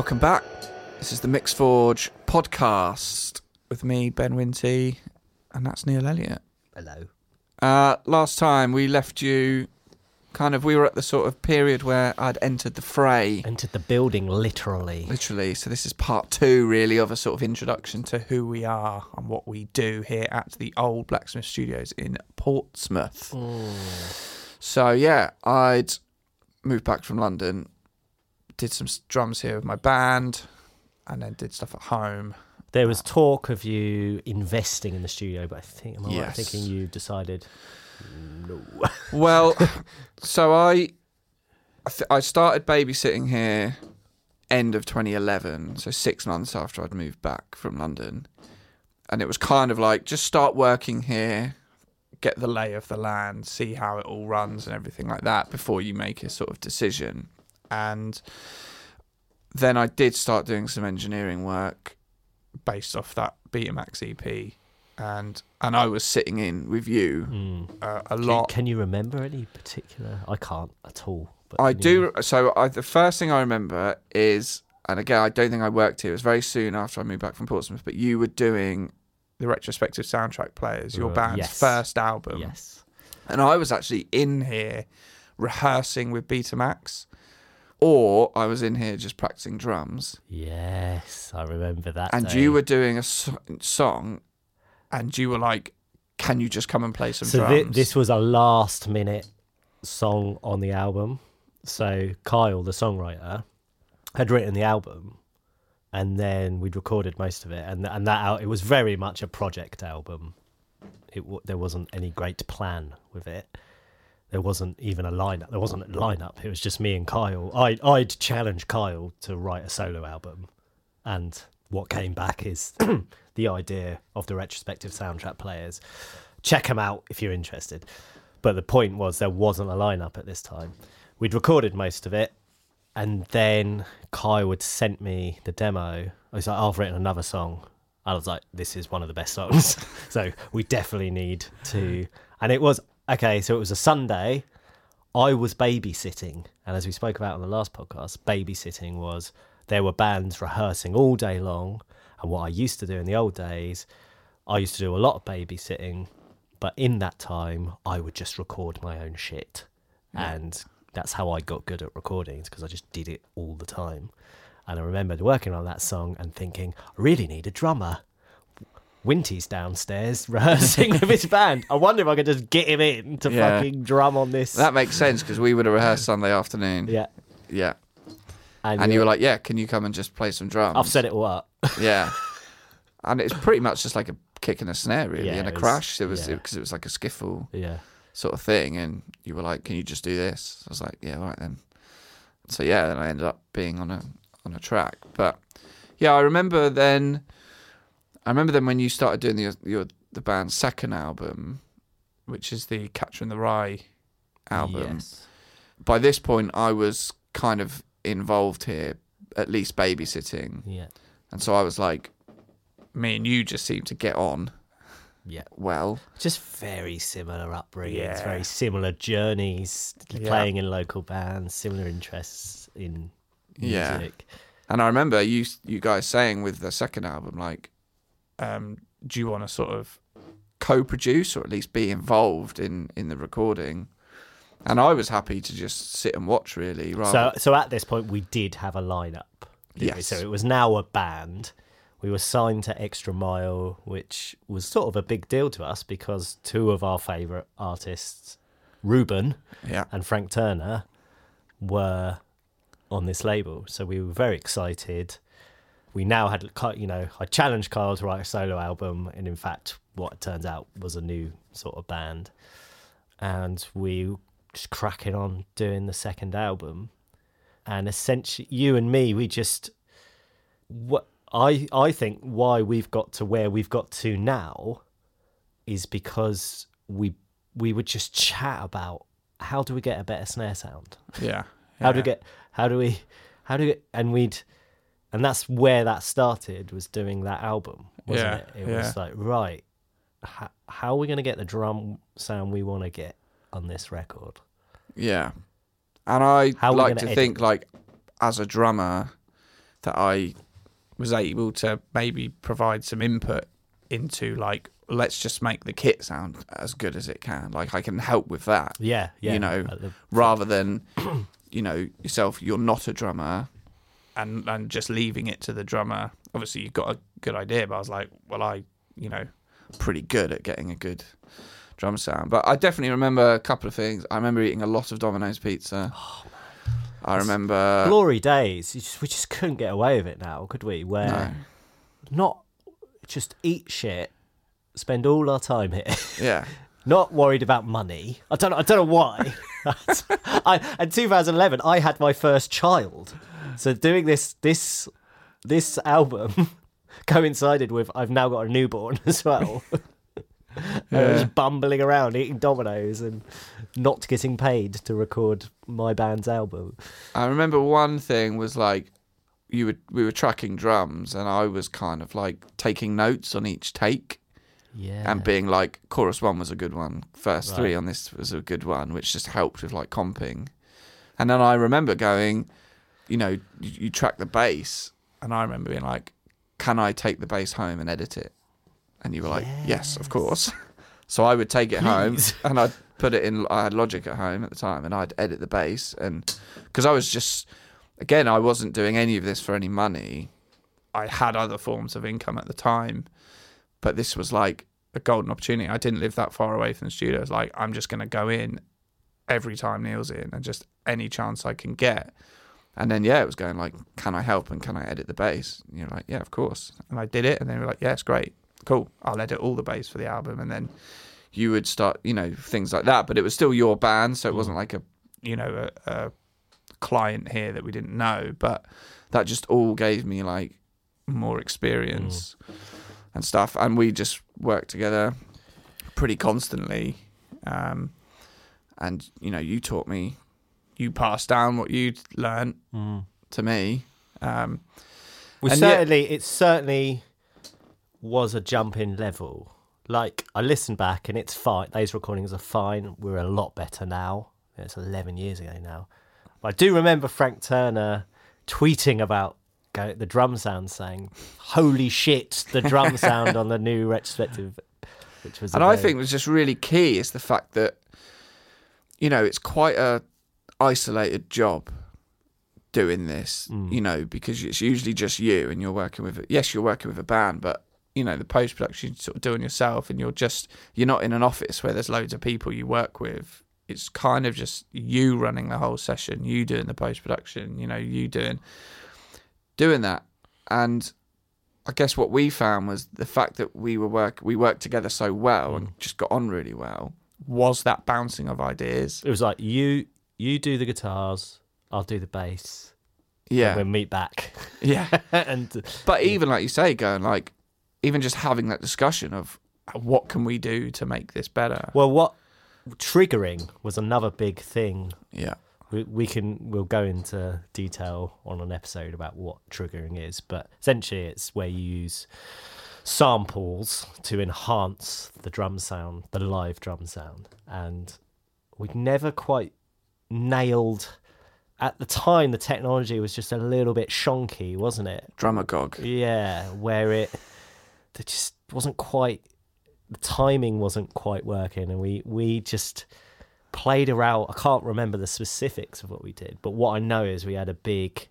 Welcome back. This is the Mix Forge podcast with me, Ben Winty, and that's Neil Elliott. Hello. Uh, last time we left you kind of, we were at the sort of period where I'd entered the fray, Entered the building literally. literally. So this is part two, really, of a sort of introduction to who we are and what we do here at the old Blacksmith Studios in Portsmouth. So yeah, I'd moved back from London, did some drums here with my band, and then did stuff at home. There was uh, talk of you investing in the studio, but I think am I right Yes. thinking you decided no. Well, so I, I, th- I started babysitting here end of 2011, so six months after I'd moved back from London, and it was kind of like just start working here, get the lay of the land, see how it all runs and everything like that before you make a sort of decision. And then I did start doing some engineering work based off that Betamax EP. And and I was sitting in with you Mm. uh, a Can, lot. can you remember any particular? I can't at all. But I can do. So I, the first thing I remember is, and again, I don't think I worked here. It was very soon after I moved back from Portsmouth. But you were doing the retrospective soundtrack players, your Right, band's yes. first album, Yes. and I was actually in here rehearsing with Betamax, or I was in here just practicing drums. Yes, I remember that. and day. you were doing a so- song, and you were like, "Can you just come and play some So drums?" this was a last minute song on the album. So Kyle, the songwriter, had written the album, and then we'd recorded most of it, and and that out it was very much a project album. It w- there wasn't any great plan with it. There wasn't even a lineup. There wasn't a lineup. It was just me and Kyle. I I'd challenge Kyle to write a solo album, and what came back is the idea of the retrospective soundtrack players. Check them out if you're interested. But the point was there wasn't a lineup at this time. We'd recorded most of it, and then Kyle had sent me the demo. I was like, "I've written another song." I was like, "This is one of the best songs." so we definitely need to. And it was okay. So it was a Sunday. I was babysitting, and as we spoke about on the last podcast, babysitting was there were bands rehearsing all day long. And what I used to do in the old days, I used to do a lot of babysitting, but in that time, I would just record my own shit. And that's how I got good at recordings because I just did it all the time. And I remembered working on that song and thinking, I really need a drummer. Winty's downstairs rehearsing with his band. I wonder if I could just get him in to Yeah. fucking drum on this. that makes sense because we would have rehearsed Sunday afternoon. yeah. yeah. And you were like, "Yeah, can you come and just play some drums?" I've set it all up. Yeah. and it's pretty much just like a kick and a snare, really, Yeah, and a it was- crash. It was yeah. because it was like a skiffle Yeah. sort of thing, and you were like, "Can you just do this?" I was like, "Yeah, all right then." So yeah, then I ended up being on a on a track, but yeah, I remember then. I remember then when you started doing the your the band's second album, which is the Catcher in the Rye album. Yes. By this point, I was kind of involved here, at least babysitting. Yeah. And so I was like, me and you just seem to get on Yeah. well. Just very similar upbringings, Yeah. very similar journeys, Yeah. playing in local bands, similar interests in music. Yeah. And I remember you you guys saying with the second album, like, um, do you want to sort of co-produce or at least be involved in in the recording? And I was happy to just sit and watch, really. Rather, So, so at this point, we did have a lineup. didn't we? Yes. So it was now a band. We were signed to Xtra Mile, which was sort of a big deal to us because two of our favourite artists, Reuben yeah, and Frank Turner, were on this label. So we were very excited. We now had, you know, I challenged Kyle to write a solo album, and in fact, what it turns out was a new sort of band. And we just cracking on doing the second album. And essentially, you and me, we just, what I I think why we've got to where we've got to now, is because we we would just chat about how do we get a better snare sound yeah. how do we get how do we how do we and we'd and that's where that started was doing that album wasn't Yeah, it it yeah. was like right how, how are we going to get the drum sound we want to get on this record Yeah. And I How like gonna edit think like as a drummer, that I was able to maybe provide some input into like let's just make the kit sound as good as it can. Like I can help with that Yeah, yeah. You know, the- rather than you know yourself you're not a drummer and and just leaving it to the drummer obviously you've got a good idea but i was like well i you know pretty good at getting a good drum sound but i definitely remember a couple of things i remember eating a lot of domino's pizza oh, i remember glory days. You just, we just couldn't get away with it now, could we? Where no, not just eat shit, spend all our time here, yeah not worried about money. I don't. I don't know why. I, in 2011, I had my first child, so doing this this this album coincided with I've now got a newborn as well. And I was bumbling around eating Domino's and not getting paid to record my band's album. I remember one thing was like you were we were tracking drums and I was kind of like taking notes on each take Yeah. and being like chorus one was a good one first Right. three on this was a good one which just helped with like comping and then i remember going you know you, you track the bass and i remember being like can i take the bass home and edit it and you were like yes of course so i would take it home and i'd put it in i had logic at home at the time and i'd edit the bass and because i was just again i wasn't doing any of this for any money i had other forms of income at the time but this was like a golden opportunity. I didn't live that far away from the studio. I was like, I'm just going to go in every time Neil's in and just any chance I can get. And then, yeah, it was going like, can I help and can I edit the bass? And you're like, yeah, of course. And I did it. And then we were like, yeah, it's great. Cool. I'll edit all the bass for the album. And then you would start, you know, things like that. But it was still your band. So it wasn't like a, you know, a, a client here that we didn't know. But that just all gave me like more experience and stuff. And we just worked together pretty constantly. Um, and you know, you taught me, you passed down what you'd learned Mm. to me. Um, We And yet- certainly, it certainly was a jump in level. Like I listened back, and it's fine. Those recordings are fine. We're a lot better now. It's eleven years ago now. But I do remember Frank Turner tweeting about go, the drum sound, saying, "Holy shit, the drum sound on the new retrospective," which was. and I think was just really key is the fact that, you know, it's quite a isolated job doing this, Mm. you know, because it's usually just you and you're working with, yes, you're working with a band, but you know, the post production sort of doing yourself and you're just, you're not in an office where there's loads of people you work with. It's kind of just you running the whole session, you doing the post production, you know, you doing, doing that. And I guess what we found was the fact that we were work we worked together so well and just got on really well was that bouncing of ideas. it was like you you do the guitars, I'll do the bass. Yeah, we'll meet back. yeah. and uh, But even like you say, going like, even just having that discussion of what can we do to make this better. well, what triggering was another big thing Yeah, we, we can we'll go into detail on an episode about what triggering is but essentially it's where you use samples to enhance the drum sound the live drum sound and we'd never quite nailed at the time the technology was just a little bit shonky wasn't it? Drumagog. yeah where it it just wasn't quite the timing wasn't quite working and we we just played around. I can't remember the specifics of what we did but what i know is we had a big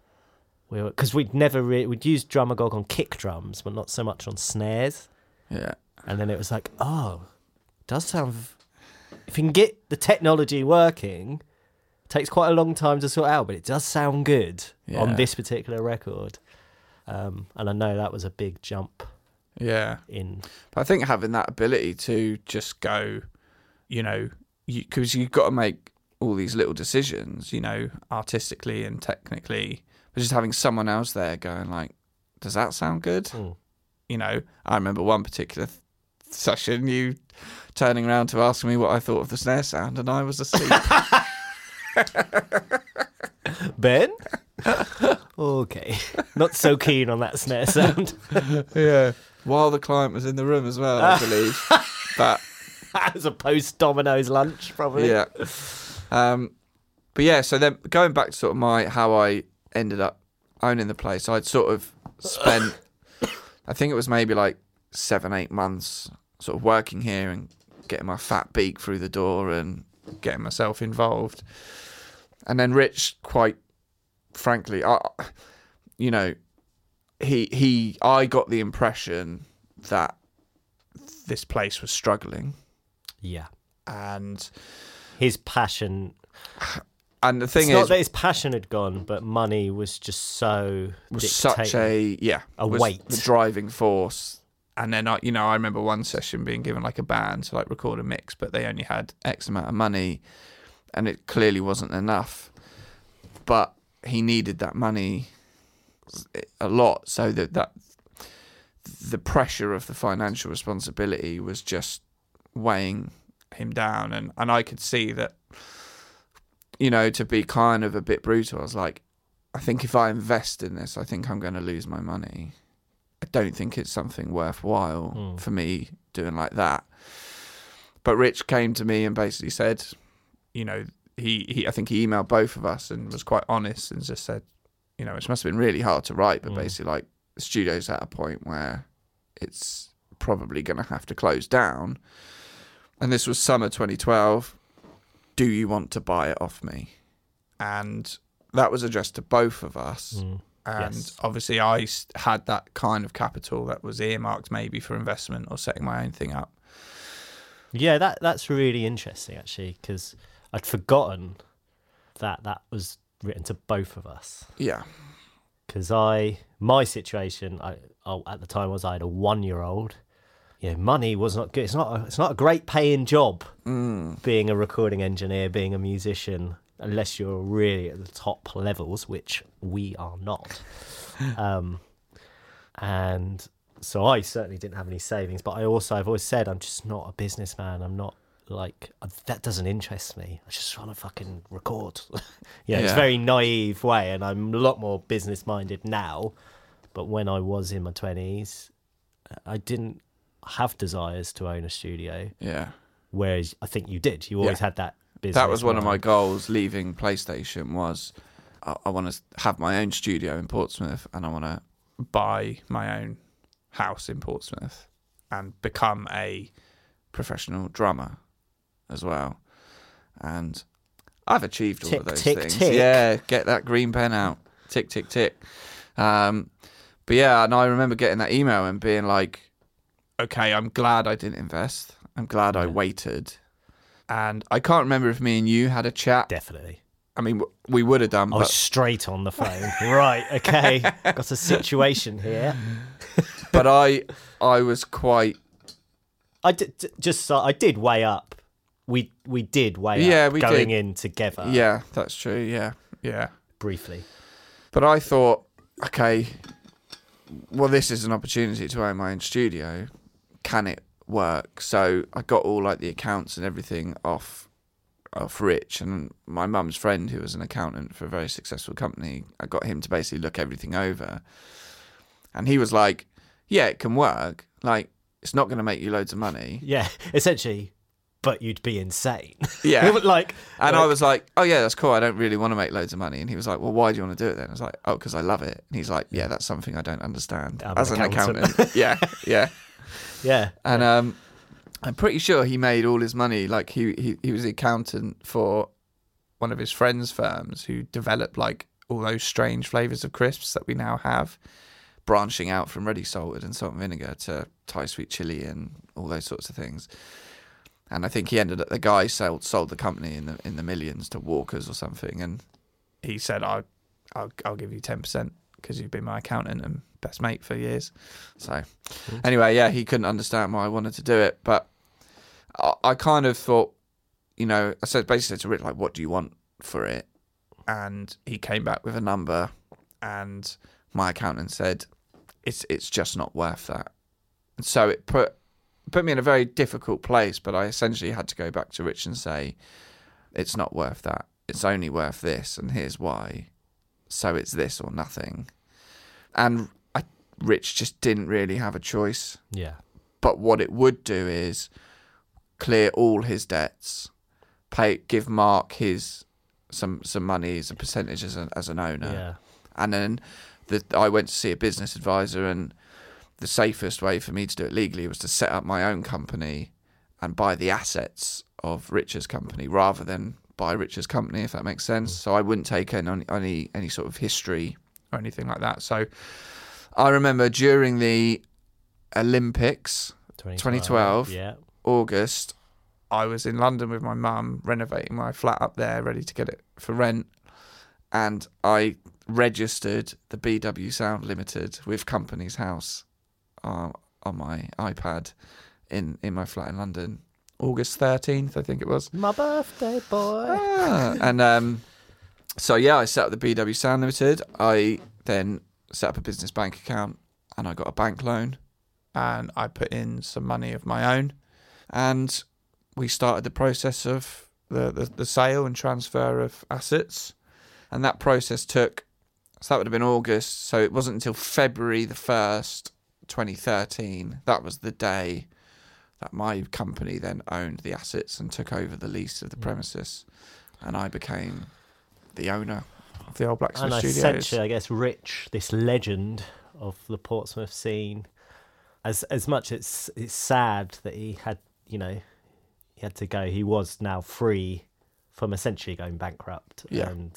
we because we'd never re- we'd used drumagog on kick drums but not so much on snares. Yeah, and then it was like oh does sound if you can get the technology working takes quite a long time to sort out but it does sound good Yeah. on this particular record um, and i know that was a big jump yeah. in But I think having that ability to just go, you know, because you, have got to make all these little decisions, you know, artistically and technically, but just having someone else there going like, does that sound good? Mm. You know, I remember one particular th- session, you turning around to ask me what I thought of the snare sound, and I was asleep. Ben? okay. Not so keen on that snare sound. yeah. While the client was in the room as well, I believe. but As a post Domino's lunch, probably. yeah. Um, but yeah, so then going back to sort of my how I ended up owning the place, I'd sort of spent, I think it was maybe like seven, eight months sort of working here and getting my fat beak through the door and getting myself involved. And then Rich, quite frankly, I, you know, he he, I got the impression that this place was struggling, Yeah. and His passion. and the It's thing not is, that his passion had gone, but money was just so was such a yeah a weight. the driving force. And then I, you know, I remember one session being given like a band to like record a mix, but they only had X amount of money, and it clearly wasn't enough. But he needed that money a lot, so that that the pressure of the financial responsibility was just weighing him down, and and I could see that. You know, to be kind of a bit brutal, I was like, I think if I invest in this, I think I'm going to lose my money. Don't think it's something worthwhile Mm. for me doing like that. But Rich came to me and basically said, you know, he, he I think he emailed both of us and was quite honest and just said, you know, it must have been really hard to write, but Mm. basically like the studio's at a point where it's probably going to have to close down. And this was summer 2012. Do you want to buy it off me? And that was addressed to both of us Mm. And Yes. obviously I had that kind of capital that was earmarked maybe for investment or setting my own thing up. Yeah, that that's really interesting actually, because I'd forgotten that that was written to both of us. Yeah, Because I, my situation, I, I at the time was I had a one-year-old. You know, money was not good. It's not. A, it's not a great paying job. mm, Being a recording engineer, being a musician, unless you're really at the top levels, which we are not. um, and so I certainly didn't have any savings. But I also, I've always said, I'm just not a businessman. I'm not like that. Doesn't interest me. I just want to fucking record. yeah, it's a very naive way, and I'm a lot more business minded now. But when I was in my twenties, I didn't have desires to own a studio. yeah. Whereas I think you did. You always Yeah. had that business. That was one of my goals leaving PlayStation was I, I want to have my own studio in Portsmouth and I want to buy my own house in Portsmouth and become a professional drummer as well. And I've achieved all Tick, of those tick, things. tick. Yeah, get that green pen out. Tick, tick, tick. Um, but yeah, and I remember getting that email and being like, okay, I'm glad I didn't invest. I'm glad I waited. And I can't remember if me and you had a chat. Definitely. I mean, we would have done, I was but, straight on the phone. right. Okay. Got a situation here. but I, I was quite, I did, just so I did weigh up. We we did weigh Yeah, up we going did. in together. yeah, that's true. Yeah, yeah. Briefly. But I thought, okay, well, this is an opportunity to own my own studio. Can it work? So I got all like the accounts and everything off off Rich and my mum's friend, who was an accountant for a very successful company. I got him to basically look everything over, and he was like, "Yeah, it can work. Like, it's not going to make you loads of money." Yeah. Essentially. But you'd be insane. Yeah. like. And I was like, "Oh yeah, that's cool. I don't really want to make loads of money." And he was like, "Well, why do you want to do it then?" I was like, "Oh, because I love it." And he's like, "Yeah, that's something I don't understand I'm as an an accountant." accountant." yeah, yeah. Yeah. And um, I'm pretty sure he made all his money. Like he, he he was the accountant for one of his friends' firms who developed like all those strange flavors of crisps that we now have, branching out from ready salted and salt and vinegar to Thai sweet chili and all those sorts of things. And I think he ended up the guy sold sold the company in the in the millions to Walkers or something. And he said, "I, I'll I'll give you ten percent because you've been my accountant and best mate for years." So mm-hmm. anyway, yeah, he couldn't understand why I wanted to do it, but I, I kind of thought, you know, I said basically to Rick like, "What do you want for it?" And he came back with a number, and my accountant said, "It's it's just not worth that." And so it put put me in a very difficult place, but I essentially had to go back to Rich and say, "It's not worth that. It's only worth this, and here's why." So it's this or nothing. And Rich just didn't really have a choice. Yeah. But what it would do is clear all his debts, pay, give Mark his some some money as a percentage as, a, as an owner, Yeah. And then the, I went to see a business advisor, and the safest way for me to do it legally was to set up my own company and buy the assets of Richard's company rather than buy Richard's company, if that makes sense. Mm. So I wouldn't take any, any any sort of history or anything like that. So I remember during the Olympics, 2012. Yeah. August, I was in London with my mum, renovating my flat up there, ready to get it for rent. And I registered the BW Sound Limited with Companies House uh, on my iPad in, in my flat in London. August 13th, I think it was. My birthday boy. Ah, and um, so, yeah, I set up the BW Sound Limited. I then set up a business bank account and I got a bank loan and I put in some money of my own. And we started the process of the, the, the sale and transfer of assets. And that process took, so that would have been August. So it wasn't until February the 1st, 2013, that was the day that my company then owned the assets and took over the lease of the mm. premises. And I became the owner of the Old Blacksmith and Studios. essentially, I guess, Rich, this legend of the Portsmouth scene, as as much it's it's sad that he had, you know, he had to go. He was now free from essentially going bankrupt, Yeah. and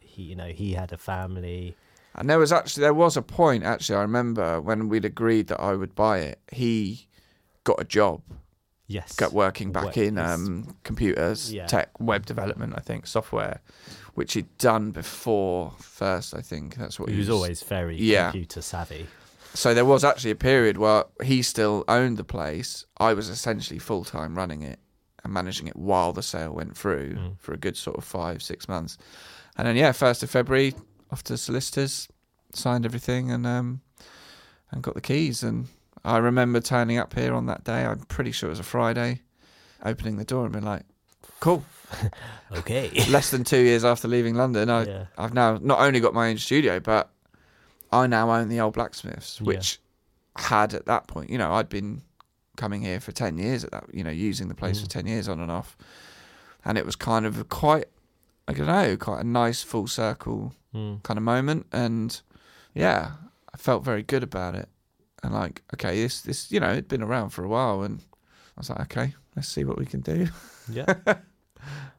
he, you know, he had a family. And there was actually there was a point actually I remember when we'd agreed that I would buy it. He got a job, Yes, got working back Work- in um, computers, Yeah. tech, web development, I think, software, which he'd done before first. I think that's what he was always very Yeah. computer savvy. So there was actually a period where he still owned the place. I was essentially full time running it and managing it while the sale went through Mm. for a good sort of five six months. And then yeah, first of February, off to solicitors, signed everything, and um, and got the keys. And I remember turning up here on that day. I'm pretty sure it was a Friday, opening the door and being like, "Cool." Okay. Less than two years after leaving London, I yeah. I've now not only got my own studio, but I now own the old blacksmiths, Yeah. which had at that point, you know, I'd been coming here for 10 years at that, you know, using the place for Mm. 10 years on and off. And it was kind of a quite, I don't know, quite a nice full circle Mm. kind of moment. And yeah, I felt very good about it. And like, okay, this, this, you know, it'd been around for a while. And I was like, okay, let's see what we can do. Yeah.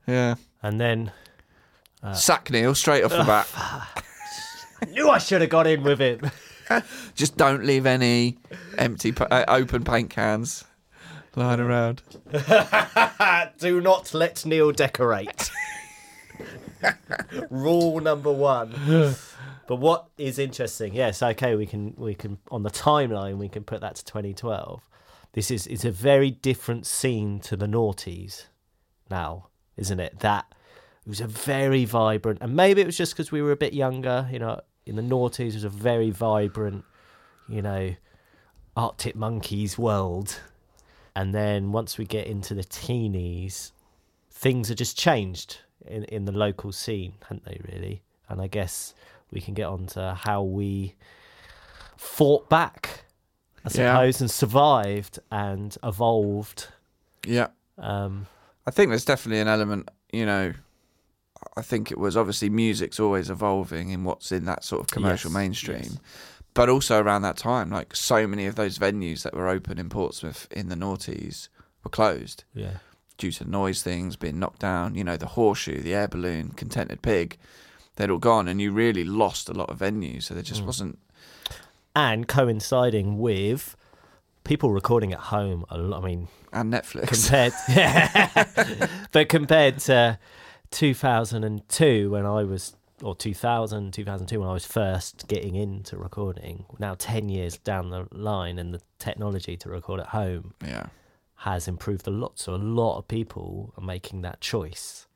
Yeah. and then Uh, Sack Neil straight off the bat. I knew I should have got in with it. Just don't leave any empty, uh, open paint cans lying around. Do not let Neil decorate. Rule number one. But what is interesting, yes, okay, we can we can on the timeline we can put that to 2012. This is it's a very different scene to the noughties now, isn't it? That it was a very vibrant, and maybe it was just because we were a bit younger. You know, in the noughties it was a very vibrant, you know, Arctic Monkeys world. And then once we get into the teenies, things have just changed in, in the local scene, haven't they, really? And I guess we can get on to how we fought back, I Yeah. suppose, and survived and evolved. Yeah. Um, I think there's definitely an element, you know, I think it was obviously music's always evolving in what's in that sort of commercial Yes, mainstream. yes. But also around that time, like so many of those venues that were open in Portsmouth in the noughties were closed yeah. due to noise things being knocked down. You know, the horseshoe, the air balloon, contented pig, they'd all gone, and you really lost a lot of venues. So there just Mm. wasn't. And coinciding with people recording at home, a lot, I mean, And Netflix. compared but compared to 2002 when i was or 2000 2002 when i was first getting into recording now 10 years down the line and the technology to record at home yeah. has improved a lot so a lot of people are making that choice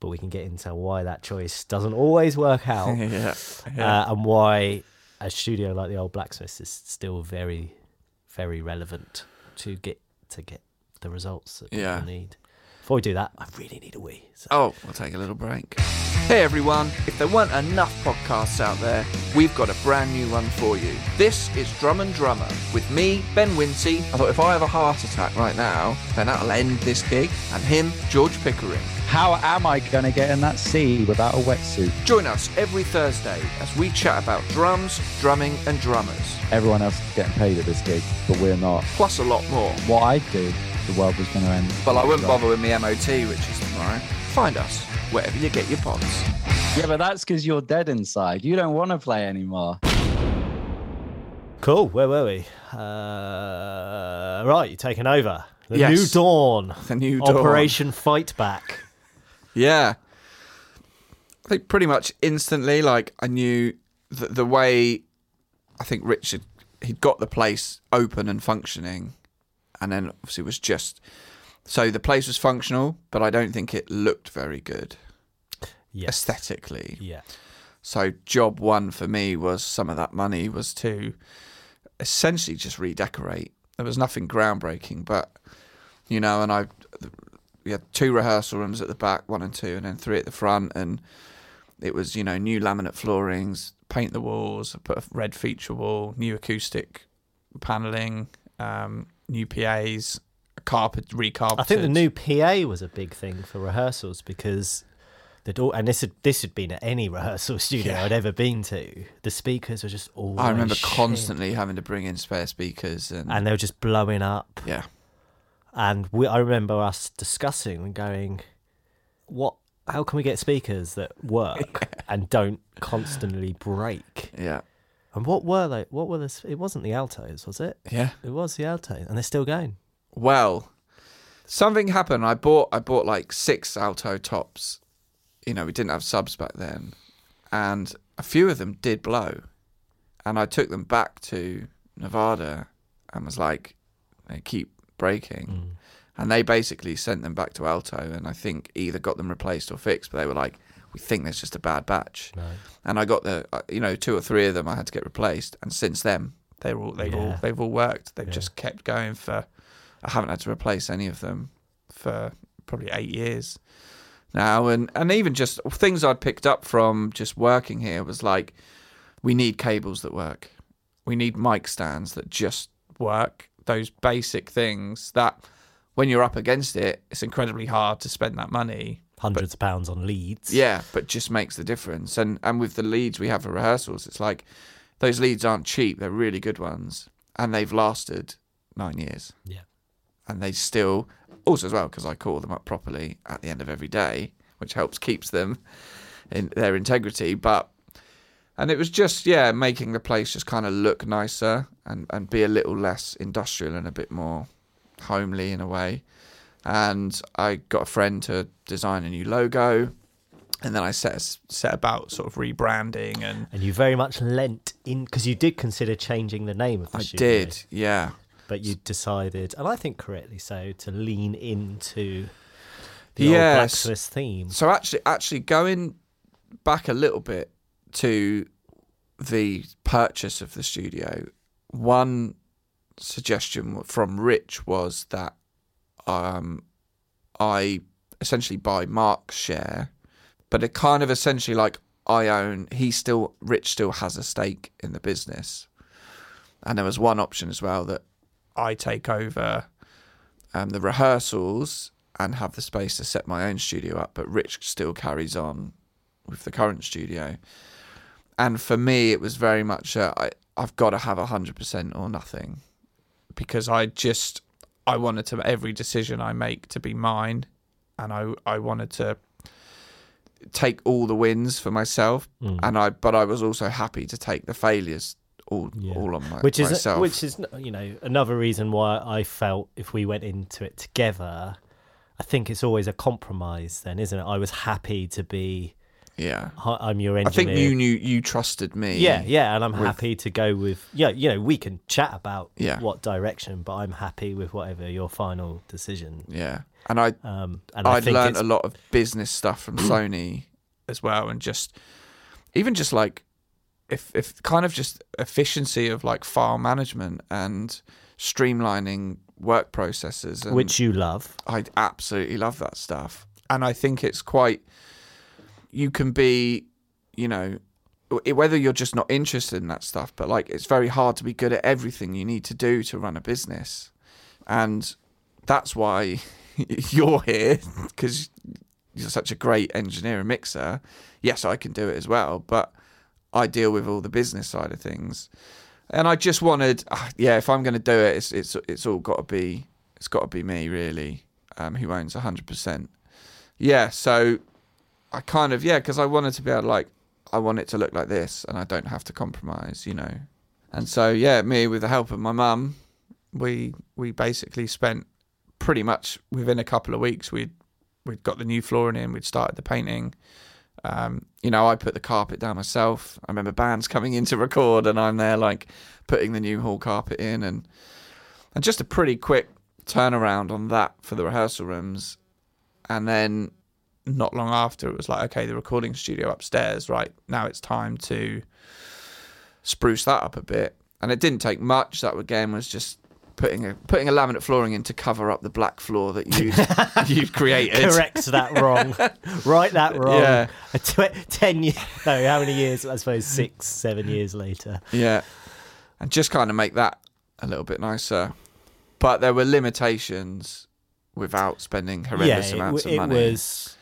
but we can get into why that choice doesn't always work out yeah. yeah. uh, and why a studio like the old blacksmiths is still very very relevant to get to get the results that people Yeah. need before we do that i really need a wee so Oh, we'll take a little break. Hey everyone, if there weren't enough podcasts out there, we've got a brand new one for you. This is Drum and Drummer with me, Ben Wincy. I thought if I have a heart attack right now, then that'll end this gig. And him, George Pickering. How am I going to get in that sea without a wetsuit? Join us every Thursday as we chat about drums, drumming, and drummers, Everyone else is getting paid at this gig, but we're not. plus a lot more. What I'd do, the world was going to end. But I wouldn't bother with me MOT, which is tomorrow. Find us wherever you get your pods. Yeah, but that's because you're dead inside. You don't want to play anymore. Cool. Where were we? Uh, right, you're taking over. The Yes. New Dawn. The New Dawn. Operation Fight Back. Yeah. I think pretty much instantly, like I knew the, the way I think Richard he'd got the place open and functioning, and then obviously it was just so the place was functional, but I don't think it looked very good Yes. aesthetically. Yeah. So job one for me was some of that money was to essentially just redecorate. There was nothing groundbreaking, but you know, and I we had two rehearsal rooms at the back, one and two, and then three at the front, and it was you know new laminate floorings, paint the walls, put a red feature wall, new acoustic paneling, um, new PAs, carpet recarpeted. I think the new PA was a big thing for rehearsals because they'd all, and this had this had been at any rehearsal studio Yeah. I'd ever been to. The speakers were just all. I remember constantly having to bring in spare speakers and, and they were just blowing up. yeah, And we, I remember us discussing and going, "What? How can we get speakers that work and don't constantly break?" yeah, And what were they? What were the? It wasn't the altos, was it? yeah. It was the altos, and they're still going. Well, something happened. I bought I bought like six alto tops. You know, we didn't have subs back then, and a few of them did blow. And I took them back to Nevada and was like, they keep breaking. Mm. And they basically sent them back to Alto, and I think either got them replaced or fixed. But they were like, we think there's just a bad batch. No. And I got the, uh, you know, two or three of them I had to get replaced. And since then, they're all they've all they've all worked. They've Yeah. just kept going for. I haven't had to replace any of them for probably eight years now, and and even just things I'd picked up from just working here was like, we need cables that work, we need mic stands that just work. Those basic things that, when you're up against it, it's incredibly hard to spend that money. Hundreds of pounds on leads. Yeah, but just makes the difference. And and with the leads we have for rehearsals, it's like those leads aren't cheap; they're really good ones, and they've lasted nine years. Yeah. and they still also as well because I call them up properly at the end of every day, which helps keeps them in their integrity. But and it was just yeah, making the place just kind of look nicer and and be a little less industrial and a bit more homely in a way. And I got a friend to design a new logo, and then I set set about sort of rebranding and. And you very much lent in because you did consider changing the name of the studio. I studio, did, yeah. but you decided, and I think correctly so, to lean into the old Yes. blacksmith theme. So actually, actually going back a little bit to the purchase of the studio, one suggestion from Rich was that um, I essentially buy Mark's share, but it kind of essentially like I own. He still Rich still has a stake in the business, and there was one option as well that I take over um, the rehearsals and have the space to set my own studio up, but Rich still carries on with the current studio. And for me, it was very much uh, I, I've got to have hundred percent or nothing, because I just I wanted to every decision I make to be mine, and I I wanted to take all the wins for myself, Mm. and I but I was also happy to take the failures all Yeah. all on my, which is myself. which is you know another reason why I felt if we went into it together, I think it's always a compromise. Then, isn't it? I was happy to be. Yeah. I'm your engineer. I think you knew you trusted me. Yeah, yeah, and I'm with- happy to go with yeah. You know, we can chat about Yeah. what direction, but I'm happy with whatever your final decision. Yeah, and I Um, and I I'd think learned it's, a lot of business stuff from Sony as well, and just even just like if if kind of just efficiency of like file management and streamlining work processes, and which you love. I absolutely love that stuff, and I think it's quite. You can be, you know, whether you're just not interested in that stuff, but like it's very hard to be good at everything you need to do to run a business, and that's why you're here because you're such a great engineer and mixer. Yes, I can do it as well, but I deal with all the business side of things. And I just wanted, ah, yeah, if I'm going to do it, it's it's it's all got to be it's got to be me really, um, who owns hundred percent. Yeah, so I kind of yeah, because I wanted to be able to like I want it to look like this, and I don't have to compromise, you know. And so yeah, me with the help of my mum, we we basically spent pretty much within a couple of weeks we'd we'd got the new flooring in, we'd started the painting. Um, you know, I put the carpet down myself. I remember bands coming in to record, and I'm there like putting the new hall carpet in, and and just a pretty quick turnaround on that for the rehearsal rooms, and then not long after it was like, okay, the recording studio upstairs, right now it's time to spruce that up a bit, and it didn't take much. That again was just putting a putting a laminate flooring in to cover up the black floor that you you've created. Correct that wrong. right that wrong. Yeah. Tw- ten years. No, how many years? I suppose six, seven years later. Yeah. And just kind of make that a little bit nicer. But there were limitations without spending horrendous yeah, it, amounts w- of it money. was.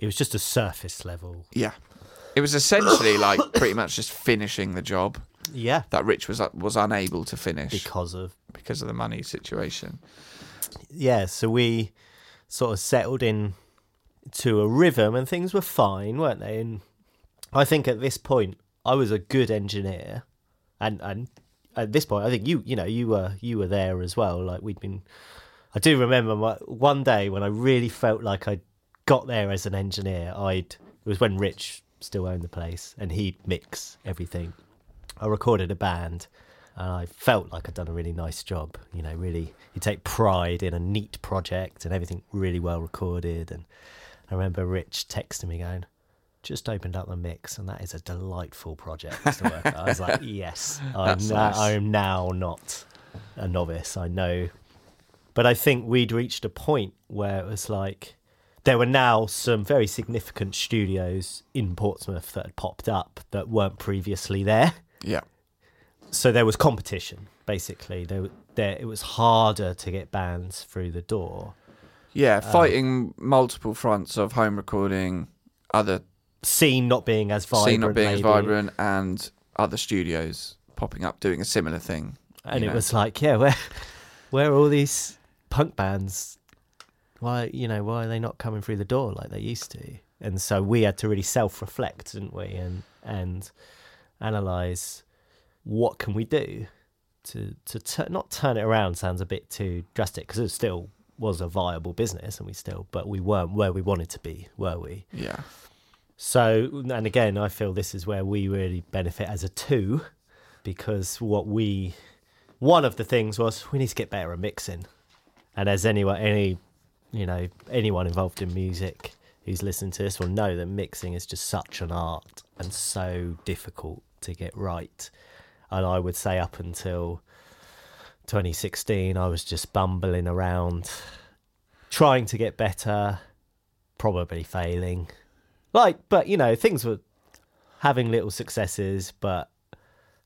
It was just a surface level. Yeah. It was essentially like pretty much just finishing the job Yeah, that Rich was was unable to finish because of because of the money situation. yeah. So we sort of settled in to a rhythm, and things were fine, weren't they? And I think at this point, I was a good engineer, and and at this point, I think you you know you were you were there as well. Like we'd been. I do remember my, one day when I really felt like I got there as an engineer. I'd it was when Rich still owned the place, and he'd mix everything. I recorded a band and I felt like I'd done a really nice job. You know, really, you take pride in a neat project and everything really well recorded. And I remember Rich texting me going, just opened up the mix and that is a delightful project to work at. I was like, yes, I'm nice. I am now not a novice. I know. But I think we'd reached a point where it was like, there were now some very significant studios in Portsmouth that had popped up that weren't previously there Yeah. so there was competition basically there, there it was harder to get bands through the door Yeah, Um, fighting multiple fronts of home recording, other scene not being as vibrant scene not being as vibrant, and other studios popping up doing a similar thing. and it know. was like yeah where where are all these punk bands why you know why are they not coming through the door like they used to? And so we had to really self-reflect didn't we? And and analyze what can we do to to tu- not turn it around sounds a bit too drastic because it still was a viable business and we still but we weren't where we wanted to be were we? Yeah. so, and again, I feel this is where we really benefit as a two, because what we, one of the things was we need to get better at mixing, and as anyone, any, you know, anyone involved in music who's listened to this will know that mixing is just such an art and so difficult to get right. And I would say up until 2016, I was just bumbling around, trying to get better, probably failing like but you know things were having little successes but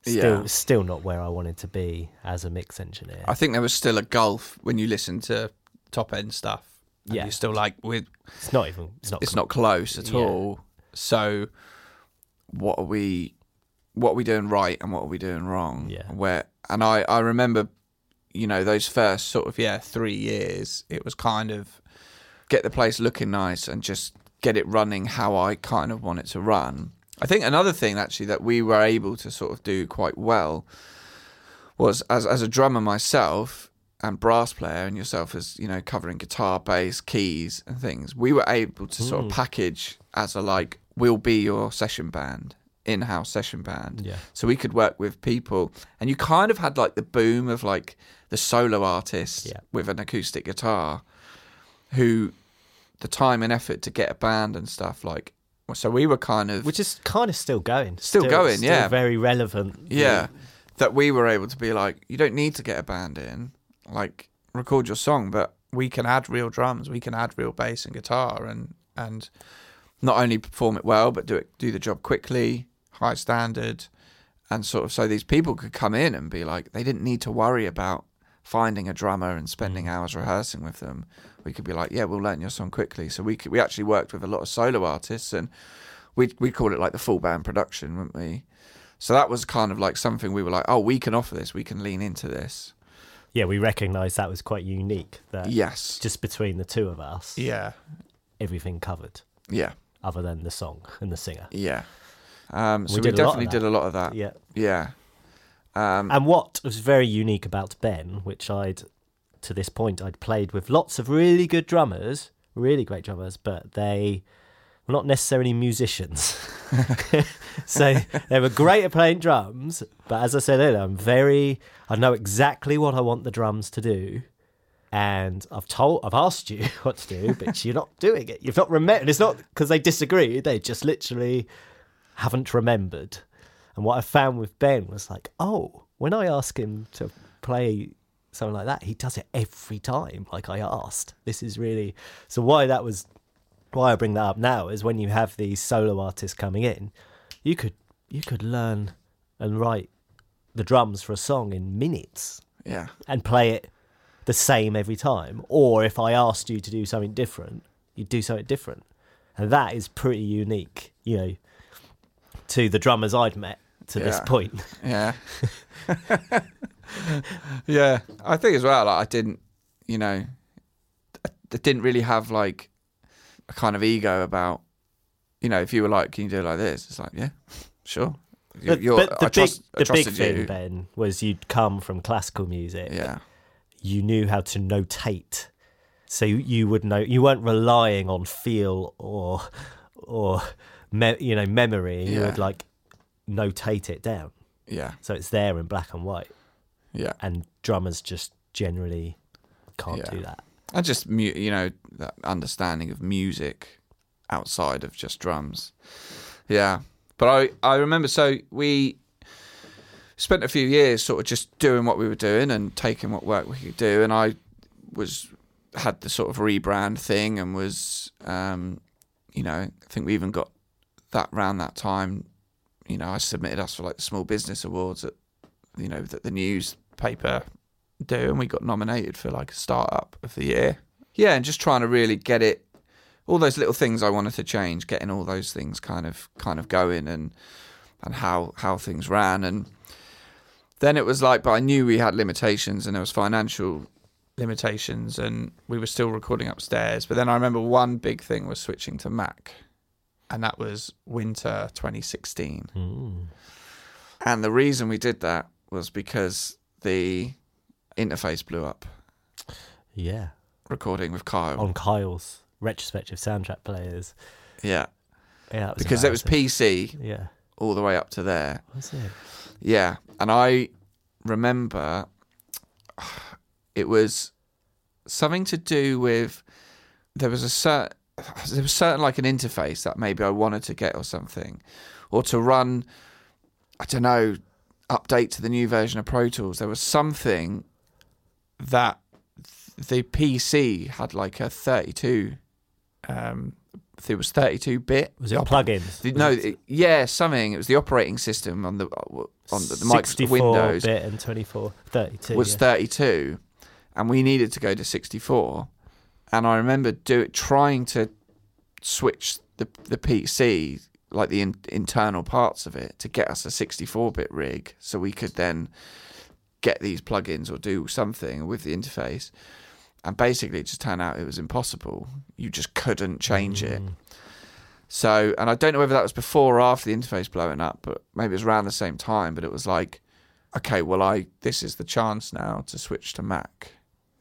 still Yeah. still not where i wanted to be as a mix engineer I think there was still a gulf when you listen to top end stuff. And Yeah. You're still like, we're, it's not even it's not it's not close at Yeah. all. So, what are we, what are we doing right and what are we doing wrong? Yeah. Where and I I remember, you know, those first sort of yeah three years, it was kind of get the place looking nice and just get it running how I kind of want it to run. I think another thing actually that we were able to sort of do quite well was as as a drummer myself and brass player and yourself as you know covering guitar bass keys and things we were able to sort of mm. package as a like we'll be your session band in-house session band Yeah. so we could work with people and you kind of had like the boom of like the solo artist Yeah. with an acoustic guitar who the time and effort to get a band and stuff like so we were kind of which is kind of still going Still going, still yeah. very relevant yeah, that we were able to be like, you don't need to get a band in, like record your song, but we can add real drums, we can add real bass and guitar, and and not only perform it well, but do it do the job quickly, high standard, and sort of so these people could come in and be like, they didn't need to worry about finding a drummer and spending mm. hours rehearsing with them, we could be like, yeah, we'll learn your song quickly. So we could, we actually worked with a lot of solo artists, and we we called it like the full band production, wouldn't we? So that was kind of like something we were like, oh, we can offer this, we can lean into this. Yeah, we recognised that was quite unique. That Yes. just between the two of us, Yeah. everything covered, Yeah. other than the song and the singer. Yeah. Um, so We we, did a lot of definitely did a lot of that. Yeah. Yeah. Um, And what was very unique about Ben, which I'd to this point I'd played with lots of really good drummers, really great drummers, but they were not necessarily musicians. so they were great at playing drums, but as I said earlier, I'm very I know exactly what I want the drums to do. And I've told, I've asked you what to do, but you're not doing it. You've not remembered. It's not because they disagree. They just literally haven't remembered. And what I found with Ben was like, oh, when I ask him to play something like that, he does it every time, like I asked. This is really so. Why that was, why I bring that up now is when you have these solo artists coming in, you could you could learn and write the drums for a song in minutes yeah. and play it the same every time. Or if I asked you to do something different, you'd do something different. And that is pretty unique, you know, to the drummers I'd met to this point. Yeah. yeah. I think as well, like, I didn't, you know, I didn't really have like a kind of ego about, you know, if you were like, can you do it like this? It's like, yeah, sure. But, you're- but the I big, trust- the big thing, you. Ben, was you'd come from classical music. Yeah. You knew how to notate. So you, you would know, you weren't relying on feel or, or, me, you know, memory. You Yeah. would like notate it down. Yeah. So it's there in black and white. Yeah. and drummers just generally can't Yeah. do that. I just you know that understanding of music outside of just drums. Yeah, but I I remember so we spent a few years sort of just doing what we were doing and taking what work we could do, and I was had the sort of rebrand thing and was um you know I think we even got that round that time. You know, I submitted us for like the Small Business Awards at you know that the newspaper do, and we got nominated for like a startup of the year. Yeah, and just trying to really get it, all those little things I wanted to change, getting all those things kind of kind of going, and and how how things ran, and then it was like, but I knew we had limitations, and there was financial limitations, and we were still recording upstairs. But then I remember one big thing was switching to Mac, and that was winter 2016. Mm. And the reason we did that was because the interface blew up Yeah, recording with Kyle. on Kyle's retrospective soundtrack players. Yeah. Yeah, that Because it was. PC Yeah, all the way up to there. was it? Yeah. And I remember it was something to do with there was a certain there was certain like an interface that maybe I wanted to get or something. Or to run I don't know, update to the new version of Pro Tools. There was something that the PC had like a 32 um it was 32 bit Was it plugins? The- no, it yeah, something. It was the operating system on the on the, the Microsoft 64 Windows bit and 24, 32. was yeah. 32, and we needed to go to 64. And I remember do trying to switch the the PC like the in, internal parts of it to get us a 64 bit rig, so we could then get these plugins or do something with the interface. And basically, it just turned out it was impossible. You just couldn't change it. Mm. So, and I don't know whether that was before or after the interface blowing up, but maybe it was around the same time. But it was like, okay, well, I this is the chance now to switch to Mac,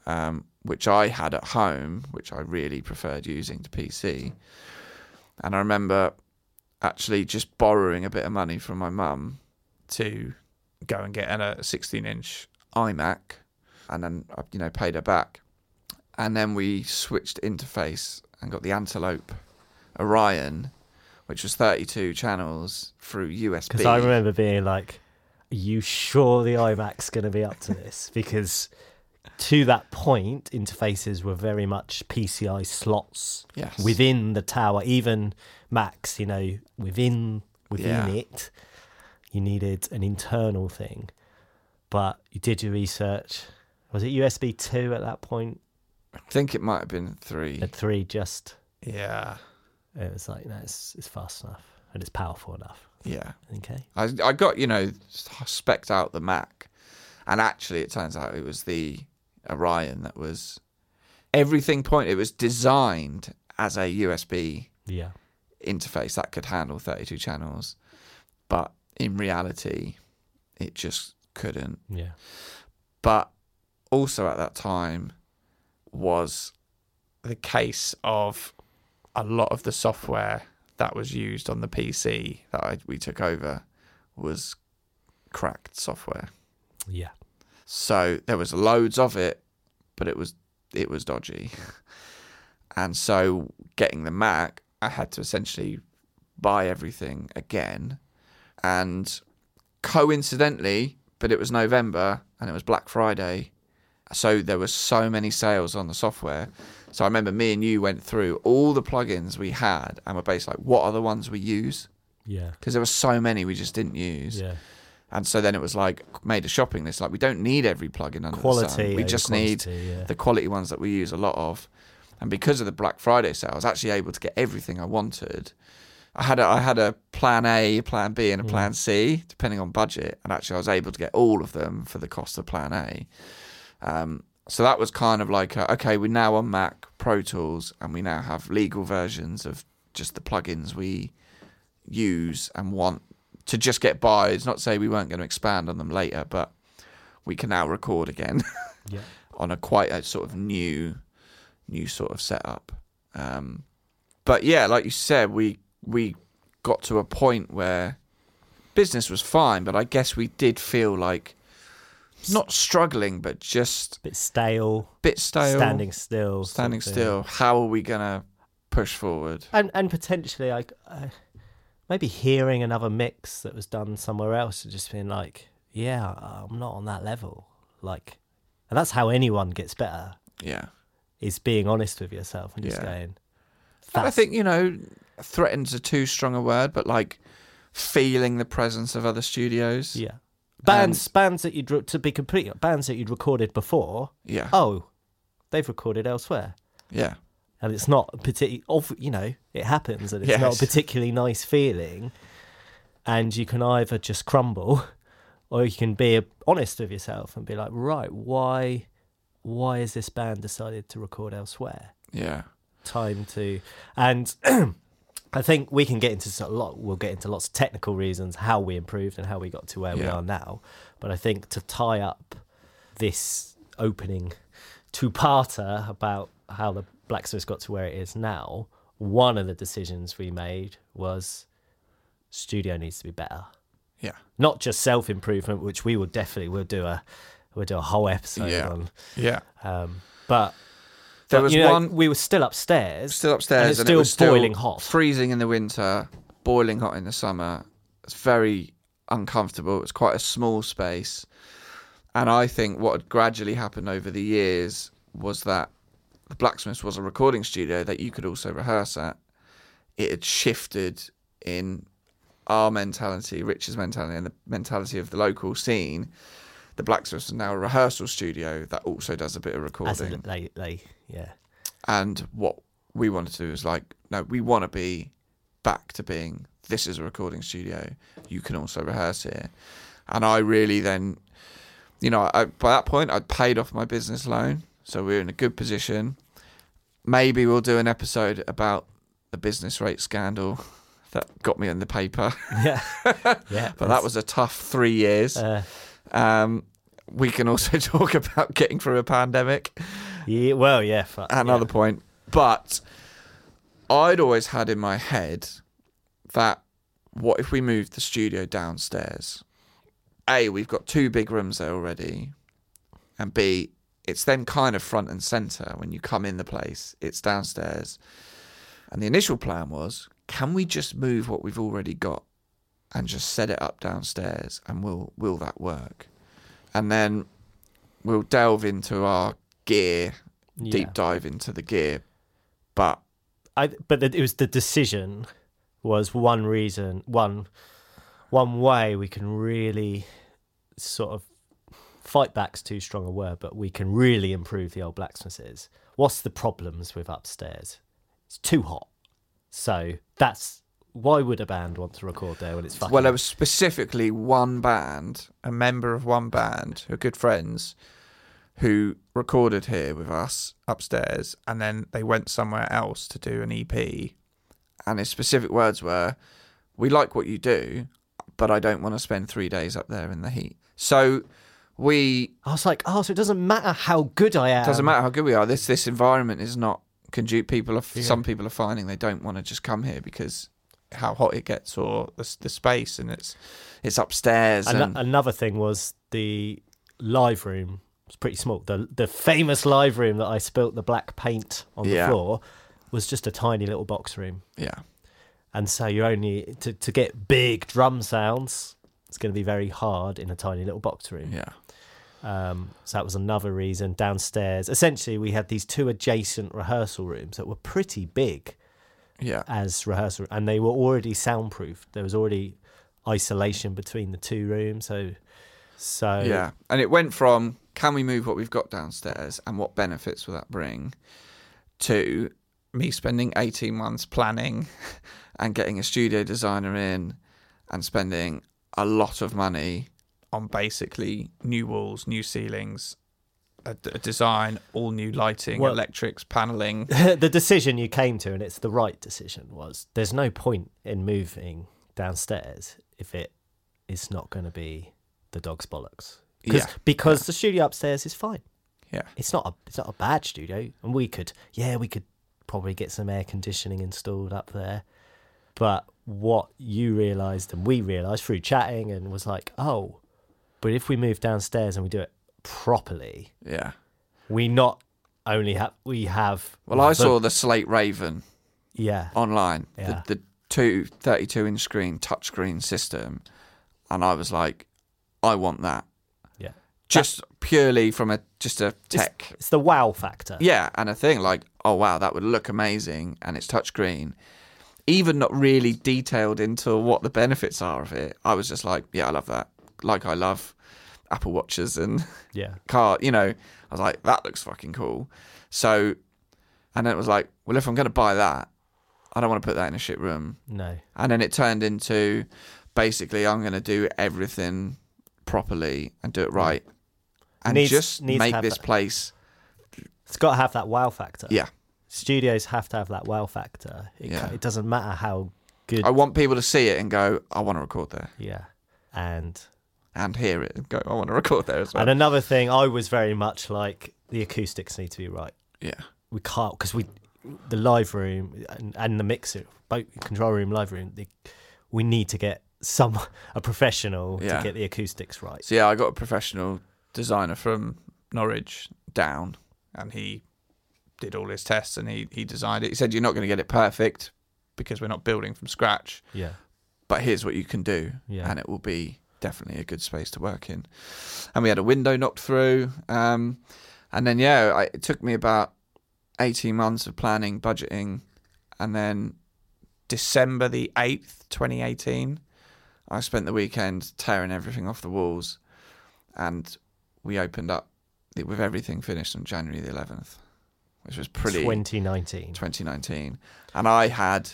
um, which I had at home, which I really preferred using to PC. And I remember actually just borrowing a bit of money from my mum to go and get a 16 inch iMac, and then I, you know paid her back, and then we switched interface and got the Antelope Orion, which was 32 channels through USB. Because I remember being like, "Are you sure the iMac's going to be up to this?" Because to that point, interfaces were very much PCI slots yes. within the tower. Even Macs, you know, within within Yeah. it, you needed an internal thing. But you did your research, Was it USB two at that point? I think it might have been three. At three, just Yeah. it was like no, it's it's fast enough and it's powerful enough. Yeah. Okay. I I got you know specced out the Mac, and actually it turns out it was the Orion that was everything point. It was designed as a USB Yeah. interface that could handle 32 channels, but in reality, it just couldn't. Yeah. But also at that time was the case of a lot of the software that was used on the PC that I, we took over was cracked software. Yeah. So there was loads of it, but it was it was dodgy. And so getting the Mac, I had to essentially buy everything again. And coincidentally, but it was November and it was Black Friday. So there were so many sales on the software. So I remember me and you went through all the plugins we had and were basically like, what are the ones we use? Yeah. Because there were so many we just didn't use. Yeah. And so then it was like made a shopping list. Like we don't need every plugin under the sun. Quality. We over just need yeah. the quality ones that we use a lot of. And because of the Black Friday sale, I was actually able to get everything I wanted. I had a, I had a plan A, a plan B, and a mm. plan C, depending on budget. And actually, I was able to get all of them for the cost of plan A. Um, so that was kind of like, a, okay, we're now on Mac Pro Tools, and we now have legal versions of just the plugins we use and want to just get by. It's not to say we weren't going to expand on them later, but we can now record again Yeah. on a quite a sort of new, new sort of setup. Um, but yeah, like you said, we we got to a point where business was fine, but I guess we did feel like not struggling, but just Bit stale. a bit stale, Standing still. standing sort of thing. still. How are we gonna push forward? and and potentially like uh, maybe hearing another mix that was done somewhere else and just being like yeah i'm not on that level like and that's how anyone gets better Yeah. is being honest with yourself and just Yeah. going And I think, you know, threatens a too strong a word, but like feeling the presence of other studios. yeah bands um, bands that you'd re- to be complete bands that you'd recorded before Yeah. oh they've recorded elsewhere Yeah. and it's not particularly of you know it happens and it's not a particularly nice feeling and you can either just crumble or you can be honest with yourself and be like right why why has this band decided to record elsewhere Yeah. time to and I think we can get into a lot. We'll get into lots of technical reasons how we improved and how we got to where we are now. But I think to tie up this opening two-parter about how the Blacksmiths got to where it is now, one of the decisions we made was studio needs to be better. Yeah. Not just self-improvement, which we will definitely we'll do a we'll do a whole episode Yeah. on. Yeah. Um, but There was you know, one we were still upstairs. still upstairs it's and, still it was still boiling hot. freezing in the winter, boiling hot in the summer. It's very uncomfortable. It's quite a small space. And I think what had gradually happened over the years was that the Blacksmiths was a recording studio that you could also rehearse at. It had shifted in our mentality, Rich's mentality, and the mentality of the local scene. The Blacksmiths is now a rehearsal studio that also does a bit of As recording. in, they, they, yeah, And what we wanted to do is like, no, we want to be back to being this is a recording studio. You can also rehearse here. And I really then, you know, I, by that point, I'd paid off my business loan. So we are in a good position. Maybe we'll do an episode about the business rate scandal that got me in the paper. yeah, yeah. but that was a tough three years. uh, Um, we can also talk about getting through a pandemic. Yeah, well, yeah. Fuck, another yeah. point. But I'd always had in my head that what if we moved the studio downstairs? A, we've got two big rooms there already, and B, it's then kind of front and center when you come in the place. It's downstairs, and the initial plan was, can we just move what we've already got and just set it up downstairs, and will will that work? And then we'll delve into our gear Yeah. deep dive into the gear. But I, but it was the decision was one reason, one, one way we can really sort of fight back's too strong a word, but we can really improve the old blacksmiths. What's the problems with upstairs? It's too hot. So that's why would a band want to record there when it's fucking? Well, there was specifically one band, a member of one band, who are good friends, who recorded here with us upstairs, and then they went somewhere else to do an EP. And his specific words were, "We like what you do, but I don't want to spend three days up there in the heat." So we I was like, oh, so it doesn't matter how good I am. doesn't matter how good we are. This this environment is not conducive. People are some people are finding they don't want to just come here because how hot it gets or the, the space and it's it's upstairs An- and another thing was the live room was pretty small. The the famous live room that I spilt the black paint on Yeah. the floor was just a tiny little box room. yeah And so you're only to, to get big drum sounds, it's going to be very hard in a tiny little box room. yeah Um, so that was another reason. Downstairs, essentially, we had these two adjacent rehearsal rooms that were pretty big yeah as rehearsal, and they were already soundproofed. There was already isolation between the two rooms. So, so yeah and it went from can we move what we've got downstairs and what benefits will that bring to me spending 18 months planning and getting a studio designer in and spending a lot of money on basically new walls new ceilings a, a design all new lighting Well- electrics paneling the decision you came to, and it's the right decision, was there's no point in moving downstairs if it is not going to be the dog's bollocks. 'Cause- Yeah, Because the studio upstairs is fine. yeah It's not a it's not a bad studio, and we could yeah we could probably get some air conditioning installed up there. But what you realised and we realised through chatting and was like, oh, but if we move downstairs and we do it properly, yeah we not only have we have well i saw the slate raven yeah online, Yeah. the, the two 32 inch screen touchscreen system, and I was like, I want that. Just purely from a just a tech, it's the wow factor yeah, and a thing like, oh wow, that would look amazing, and it's touchscreen. Even not really detailed into what the benefits are of it, I was just like, yeah, I love that. Like I love Apple Watches and yeah car. You know, I was like, that looks fucking cool. So, and then it was like, well, if I'm going to buy that, I don't want to put that in a shit room. no And then it turned into basically, I'm going to do everything properly and do it right, and Needs- just needs to make have this that. place. it's got to have that wow factor Yeah, studios have to have that wow factor it, ca- Yeah. it doesn't matter how good I want people to see it and go, I want to record there, yeah and and hear it and go, I want to record there as well. And another thing, I was very much like the acoustics need to be right. yeah, We can't because we, the live room and, and the mixer, both control room, live room, they, we need to get some a professional Yeah. to get the acoustics right. So yeah, I got a professional designer from Norwich down, and he did all his tests and he he designed it. He said, "You're not going to get it perfect because we're not building from scratch, Yeah, but here's what you can do, Yeah. and it will be definitely a good space to work in." And we had a window knocked through, um, and then yeah, I, it took me about eighteen months of planning, budgeting, and then December the eighth, twenty eighteen. I spent the weekend tearing everything off the walls, and we opened up with everything finished on January the 11th, which was pretty 2019. 2019. And I had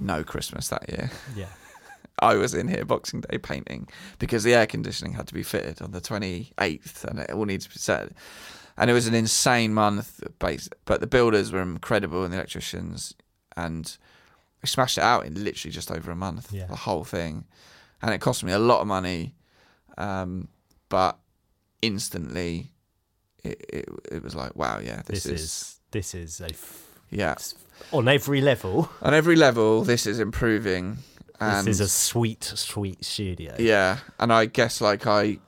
no Christmas that year. Yeah, I was in here Boxing Day painting because the air conditioning had to be fitted on the 28th and it all needs to be set. And it was an insane month, but the builders were incredible and the electricians, and we smashed it out in literally just over a month, Yeah. the whole thing. And it cost me a lot of money, um, but instantly it, it, it was like, wow, yeah, this, this, is, is this is a f- yeah. on every level. On every level, this is improving. And this is a sweet, sweet studio. Yeah, and I guess like I,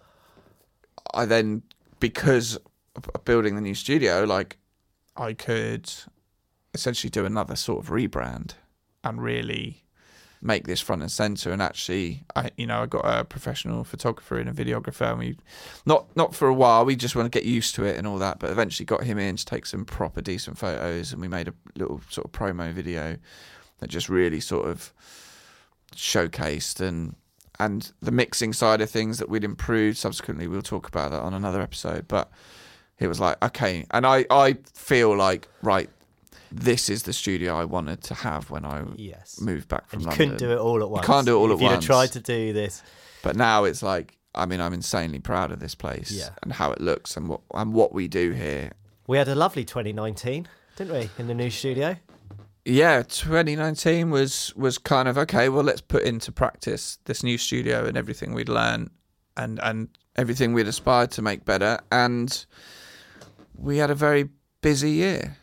I then because of building the new studio, like I could essentially do another sort of rebrand and really make this front and center. And actually, I you know I got a professional photographer and a videographer, and we not not for a while. We just want to get used to it and all that, but eventually got him in to take some proper decent photos, and we made a little sort of promo video that just really sort of showcased and and the mixing side of things that we'd improved subsequently. We'll talk about that on another episode. But it was like okay, and I I feel like right, this is the studio I wanted to have when I Yes. moved back from And you London. couldn't do it all at once. You can't do it all if at you'd once. have tried to do this, But now it's like I mean I'm insanely proud of this place Yeah. and how it looks and what and what we do here. we had a lovely 2019, didn't we, in the new studio? Yeah, 2019 was was kind of okay. Well, let's put into practice this new studio and everything we'd learned and and everything we'd aspired to make better. And we had a very busy year.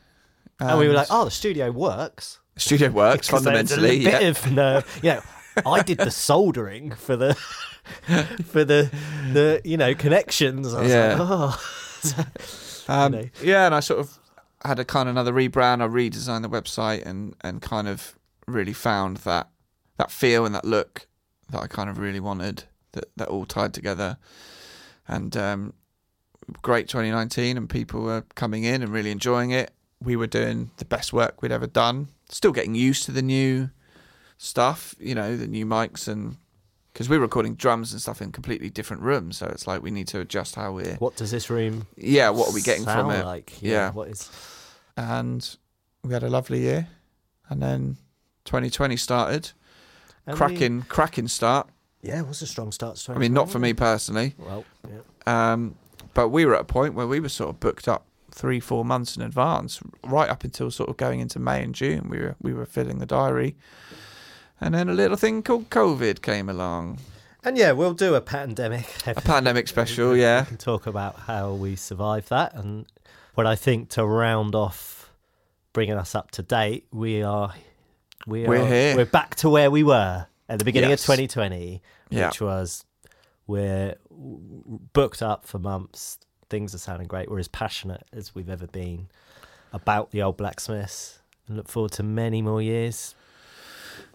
And, we were like, oh, the studio works. studio works fundamentally. a bit of nerve. You know, I did the soldering for the for the the you know connections. I was Yeah. like, oh. Um, know. yeah, and I sort of had a kind of another rebrand. I redesigned the website and and kind of really found that that feel and that look that I kind of really wanted. That that all tied together, and um, great 2019, and people were coming in and really enjoying it. We were doing the best work we'd ever done. Still getting used to the new stuff, you know, the new mics and. Because we're recording drums and stuff in completely different rooms, so it's like we need to adjust how we're what does this room yeah, what are we getting from it? like? Yeah. What is And we had a lovely year, and then 2020 started. and we- cracking, cracking start. yeah, it was a strong start. To I mean, not for me personally, Well, yeah. um, but we were at a point where we were sort of booked up three, four months in advance, right up until sort of going into May and June. We were we were filling the diary, and then a little thing called COVID came along. And yeah, we'll do a pandemic. A pandemic special, yeah. We can talk about how we survived that, and what I think to round off, bringing us up to date, we are we are We're here. we're back to where we were at the beginning Yes. of 2020, Yeah. which was we're booked up for months. Things are sounding great. We're as passionate as we've ever been about the old blacksmiths, and look forward to many more years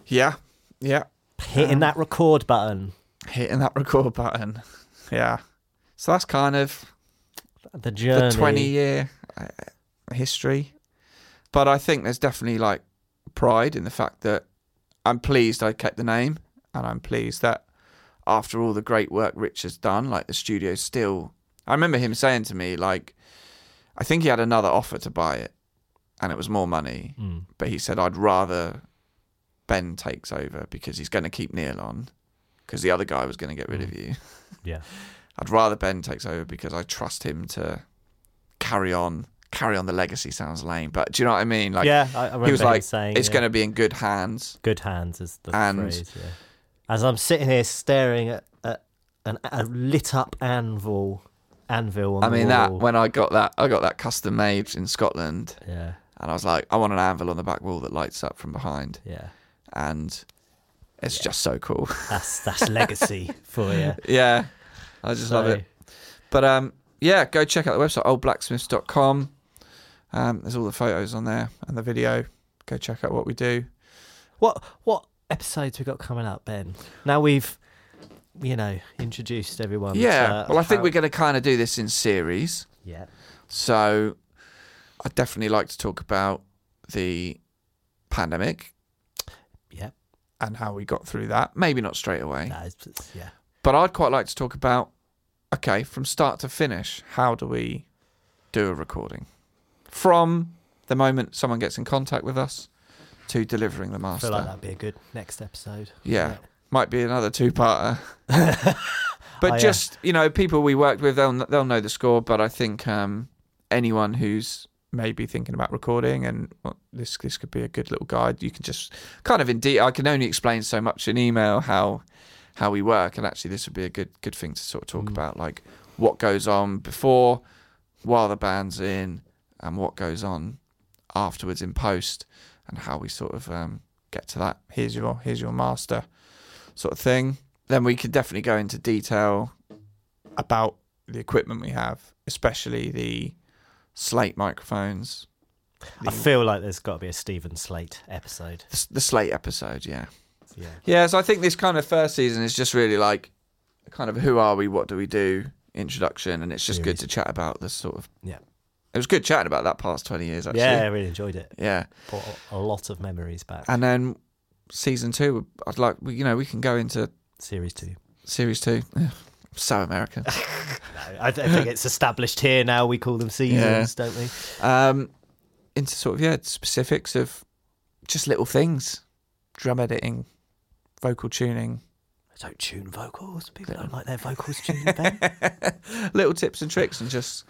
Yeah, yeah. hitting Um, that record button. Hitting that record button. Yeah. So that's kind of The journey. the 20 year uh, history. But I think there's definitely like pride in the fact that I'm pleased I kept the name and I'm pleased that after all the great work Rich has done, like the studio's still. I remember him saying to me, like, I think he had another offer to buy it and it was more money, Mm. but he said, I'd rather Ben takes over because he's going to keep Neil on because the other guy was going to get rid of you. Yeah. I'd rather Ben takes over because I trust him to carry on. Carry on the legacy sounds lame, but do you know what I mean? Like, yeah, I, I remember he was like, saying it's yeah. going to be in good hands. good hands is the And- phrase. Yeah. As I'm sitting here staring at, at an, a lit up anvil, anvil on I mean, that when I got that, I got that custom made in Scotland, yeah, and I was like, I want an anvil on the back wall that lights up from behind, yeah, and it's just so cool. that's that's legacy for you. yeah, I just love it. But um, yeah, go check out the website oldblacksmiths.com. Um, there's all the photos on there and the video. Go check out what we do. What what episodes we got coming up, Ben? Now we've, you know, introduced everyone. Yeah, to well, I think how- we're going to kind of do this in series. Yeah, So I'd definitely like to talk about the pandemic yeah, and how we got through that. Maybe not straight away, it's- yeah. but I'd quite like to talk about okay, from start to finish, how do we do a recording? From the moment someone gets in contact with us to delivering the I master. feel like that'd be a good next episode. Yeah. Might be another two-parter. but Oh, yeah. just you know, people we worked with, they'll they'll know the score. But I think um, anyone who's maybe thinking about recording and well, this this could be a good little guide. You can just kind of indeed. I can only explain so much in email how how we work, and actually this would be a good good thing to sort of talk Mm. about, like what goes on before, while the band's in, and what goes on afterwards in post, and how we sort of um, get to that. Here's your here's your master sort of thing. Then we could definitely go into detail about the equipment we have, especially the slate microphones. I feel like there's got to be a Steven Slate episode. the, the slate episode, yeah. Yeah. Yeah, so I think this kind of first season is just really like kind of who are we, what do we do introduction, and it's just good to chat about this sort of. Yeah. It was good chatting about that past 20 years, actually. Yeah, I really enjoyed it. Yeah. Brought a lot of memories back. And then season two, I'd like, we- you know, we can go into Series two. Series two. So American. No, I, I think it's established here now. We call them seasons, don't we? um, into sort of yeah specifics of just little things, drum editing, vocal tuning, I don't tune vocals. People don't like their vocals tuned, Ben. little tips and tricks, and just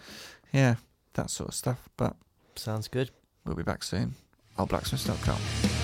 yeah that sort of stuff. But Sounds good. we'll be back soon. Oldblacksmiths.com.